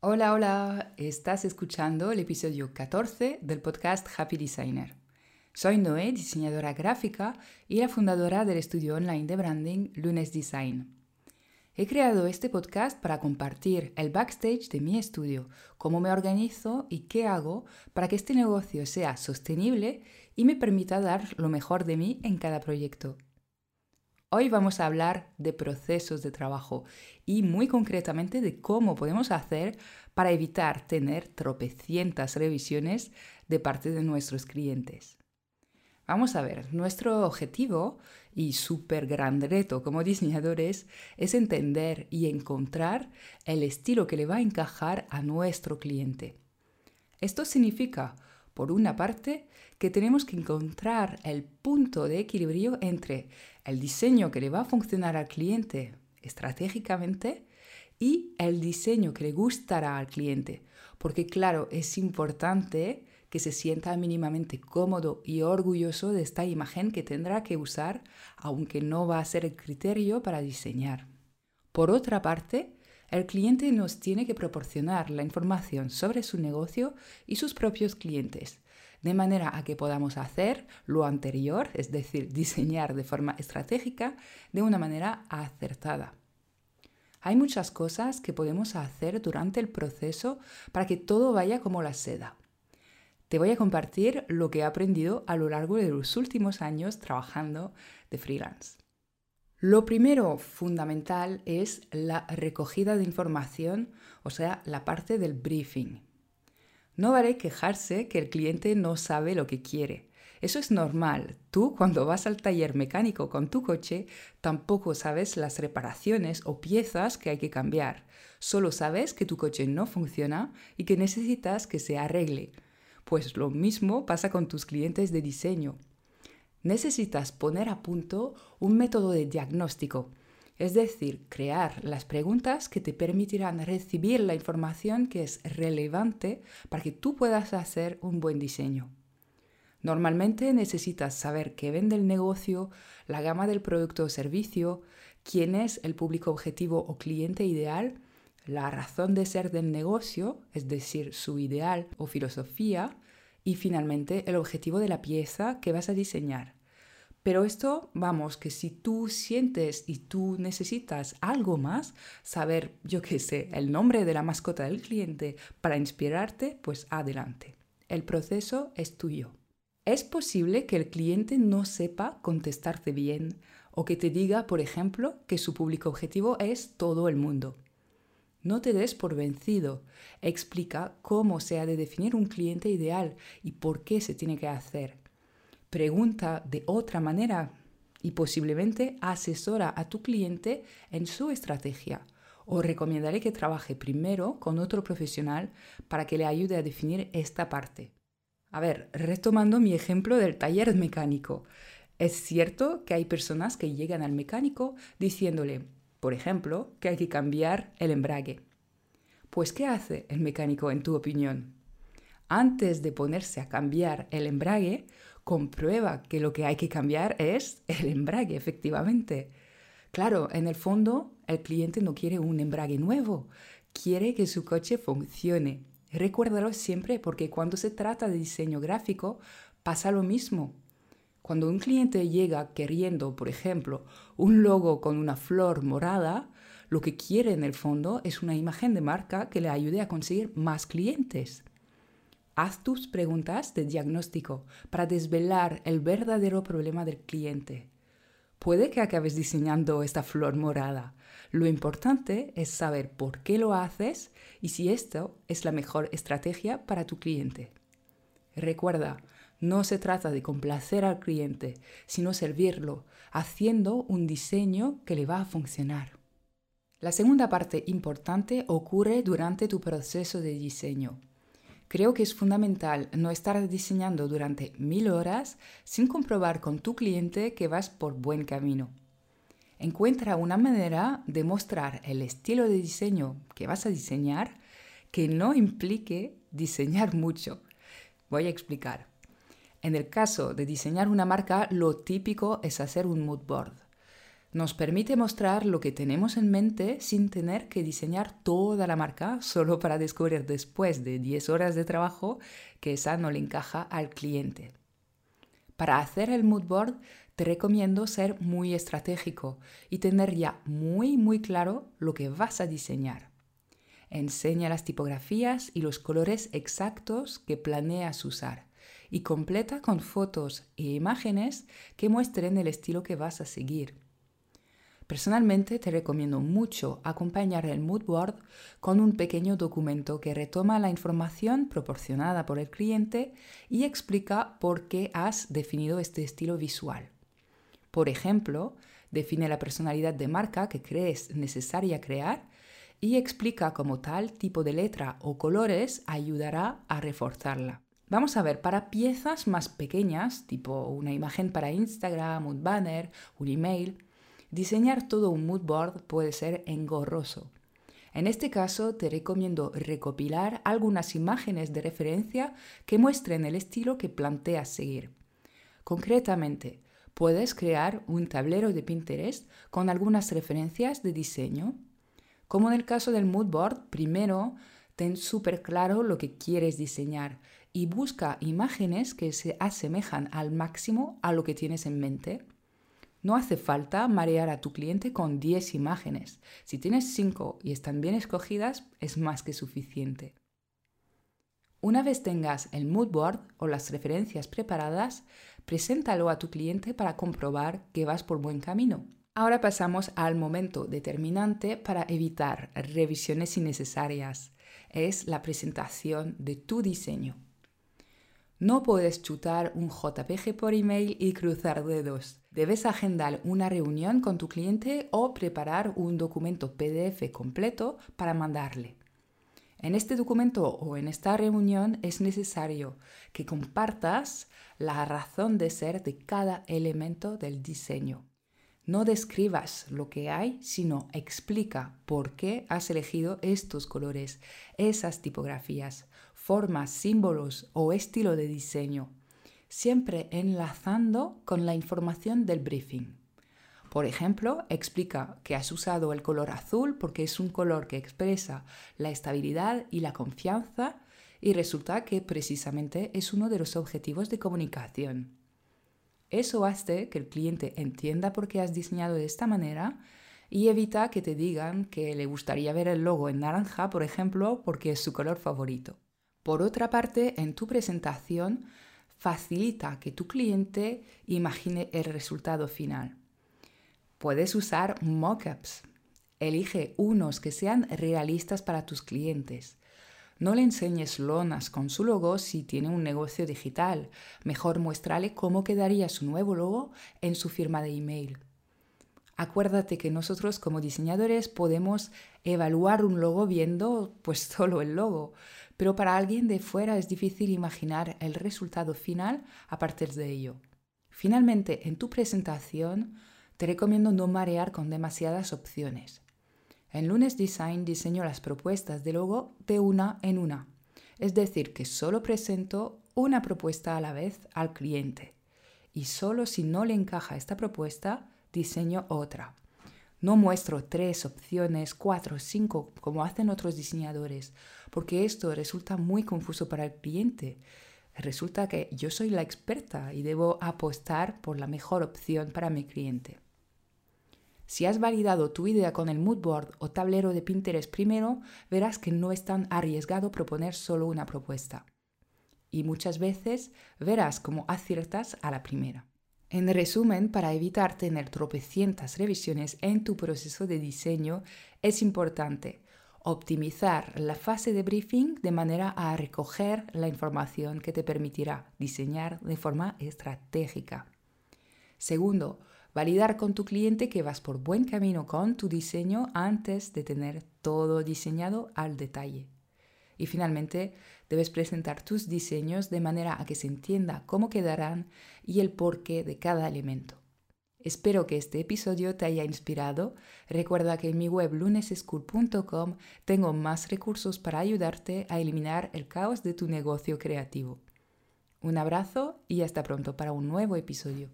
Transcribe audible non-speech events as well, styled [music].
Hola, hola, estás escuchando el episodio 14 del podcast Happy Designer. Soy Noé, diseñadora gráfica y la fundadora del estudio online de branding Lunes Design. He creado este podcast para compartir el backstage de mi estudio, cómo me organizo y qué hago para que este negocio sea sostenible y me permita dar lo mejor de mí en cada proyecto. Hoy vamos a hablar de procesos de trabajo y muy concretamente de cómo podemos hacer para evitar tener tropecientas revisiones de parte de nuestros clientes. Vamos a ver, nuestro objetivo y súper gran reto como diseñadores es entender y encontrar el estilo que le va a encajar a nuestro cliente. Esto significa por una parte, que tenemos que encontrar el punto de equilibrio entre el diseño que le va a funcionar al cliente estratégicamente y el diseño que le gustará al cliente. Porque claro, es importante que se sienta mínimamente cómodo y orgulloso de esta imagen que tendrá que usar, aunque no va a ser el criterio para diseñar. Por otra parte, el cliente nos tiene que proporcionar la información sobre su negocio y sus propios clientes, de manera a que podamos hacer lo anterior, es decir, diseñar de forma estratégica de una manera acertada. Hay muchas cosas que podemos hacer durante el proceso para que todo vaya como la seda. Te voy a compartir lo que he aprendido a lo largo de los últimos años trabajando de freelance. Lo primero fundamental es la recogida de información, o sea, la parte del briefing. No vale quejarse que el cliente no sabe lo que quiere. Eso es normal. Tú cuando vas al taller mecánico con tu coche tampoco sabes las reparaciones o piezas que hay que cambiar. Solo sabes que tu coche no funciona y que necesitas que se arregle. Pues lo mismo pasa con tus clientes de diseño necesitas poner a punto un método de diagnóstico, es decir, crear las preguntas que te permitirán recibir la información que es relevante para que tú puedas hacer un buen diseño. Normalmente necesitas saber qué vende el negocio, la gama del producto o servicio, quién es el público objetivo o cliente ideal, la razón de ser del negocio, es decir, su ideal o filosofía, y finalmente el objetivo de la pieza que vas a diseñar. Pero esto, vamos, que si tú sientes y tú necesitas algo más, saber, yo qué sé, el nombre de la mascota del cliente para inspirarte, pues adelante. El proceso es tuyo. Es posible que el cliente no sepa contestarte bien o que te diga, por ejemplo, que su público objetivo es todo el mundo. No te des por vencido. Explica cómo se ha de definir un cliente ideal y por qué se tiene que hacer. Pregunta de otra manera y posiblemente asesora a tu cliente en su estrategia. O recomendaré que trabaje primero con otro profesional para que le ayude a definir esta parte. A ver, retomando mi ejemplo del taller mecánico. Es cierto que hay personas que llegan al mecánico diciéndole, por ejemplo, que hay que cambiar el embrague. Pues, ¿qué hace el mecánico en tu opinión? Antes de ponerse a cambiar el embrague, comprueba que lo que hay que cambiar es el embrague, efectivamente. Claro, en el fondo, el cliente no quiere un embrague nuevo, quiere que su coche funcione. Recuérdalo siempre porque cuando se trata de diseño gráfico pasa lo mismo. Cuando un cliente llega queriendo, por ejemplo, un logo con una flor morada, lo que quiere en el fondo es una imagen de marca que le ayude a conseguir más clientes. Haz tus preguntas de diagnóstico para desvelar el verdadero problema del cliente. Puede que acabes diseñando esta flor morada. Lo importante es saber por qué lo haces y si esto es la mejor estrategia para tu cliente. Recuerda, no se trata de complacer al cliente, sino servirlo, haciendo un diseño que le va a funcionar. La segunda parte importante ocurre durante tu proceso de diseño. Creo que es fundamental no estar diseñando durante mil horas sin comprobar con tu cliente que vas por buen camino. Encuentra una manera de mostrar el estilo de diseño que vas a diseñar que no implique diseñar mucho. Voy a explicar. En el caso de diseñar una marca, lo típico es hacer un mood board. Nos permite mostrar lo que tenemos en mente sin tener que diseñar toda la marca solo para descubrir después de 10 horas de trabajo que esa no le encaja al cliente. Para hacer el mood board te recomiendo ser muy estratégico y tener ya muy muy claro lo que vas a diseñar. Enseña las tipografías y los colores exactos que planeas usar y completa con fotos e imágenes que muestren el estilo que vas a seguir. Personalmente te recomiendo mucho acompañar el mood board con un pequeño documento que retoma la información proporcionada por el cliente y explica por qué has definido este estilo visual. Por ejemplo, define la personalidad de marca que crees necesaria crear y explica cómo tal tipo de letra o colores ayudará a reforzarla. Vamos a ver, para piezas más pequeñas, tipo una imagen para Instagram, un banner, un email, diseñar todo un mood board puede ser engorroso. En este caso te recomiendo recopilar algunas imágenes de referencia que muestren el estilo que planteas seguir. Concretamente, puedes crear un tablero de Pinterest con algunas referencias de diseño. Como en el caso del mood board, primero ten súper claro lo que quieres diseñar y busca imágenes que se asemejan al máximo a lo que tienes en mente. No hace falta marear a tu cliente con 10 imágenes. Si tienes 5 y están bien escogidas, es más que suficiente. Una vez tengas el mood board o las referencias preparadas, preséntalo a tu cliente para comprobar que vas por buen camino. Ahora pasamos al momento determinante para evitar revisiones innecesarias. Es la presentación de tu diseño. No puedes chutar un JPG por email y cruzar dedos. Debes agendar una reunión con tu cliente o preparar un documento PDF completo para mandarle. En este documento o en esta reunión es necesario que compartas la razón de ser de cada elemento del diseño. No describas lo que hay, sino explica por qué has elegido estos colores, esas tipografías, formas, símbolos o estilo de diseño, siempre enlazando con la información del briefing. Por ejemplo, explica que has usado el color azul porque es un color que expresa la estabilidad y la confianza y resulta que precisamente es uno de los objetivos de comunicación. Eso hace que el cliente entienda por qué has diseñado de esta manera y evita que te digan que le gustaría ver el logo en naranja, por ejemplo, porque es su color favorito. Por otra parte, en tu presentación facilita que tu cliente imagine el resultado final. Puedes usar mockups. Elige unos que sean realistas para tus clientes. No le enseñes lonas con su logo si tiene un negocio digital. Mejor muéstrale cómo quedaría su nuevo logo en su firma de email. Acuérdate que nosotros como diseñadores podemos evaluar un logo viendo pues [laughs] solo el logo, pero para alguien de fuera es difícil imaginar el resultado final a partir de ello. Finalmente, en tu presentación te recomiendo no marear con demasiadas opciones. En Lunes Design diseño las propuestas de logo de una en una, es decir, que solo presento una propuesta a la vez al cliente y solo si no le encaja esta propuesta, diseño otra. No muestro tres opciones, cuatro, cinco, como hacen otros diseñadores, porque esto resulta muy confuso para el cliente. Resulta que yo soy la experta y debo apostar por la mejor opción para mi cliente. Si has validado tu idea con el mood board o tablero de Pinterest primero, verás que no es tan arriesgado proponer solo una propuesta. Y muchas veces verás cómo aciertas a la primera. En resumen, para evitar tener tropecientas revisiones en tu proceso de diseño, es importante optimizar la fase de briefing de manera a recoger la información que te permitirá diseñar de forma estratégica. Segundo, validar con tu cliente que vas por buen camino con tu diseño antes de tener todo diseñado al detalle. Y finalmente, debes presentar tus diseños de manera a que se entienda cómo quedarán y el porqué de cada elemento. Espero que este episodio te haya inspirado. Recuerda que en mi web luneseschool.com tengo más recursos para ayudarte a eliminar el caos de tu negocio creativo. Un abrazo y hasta pronto para un nuevo episodio.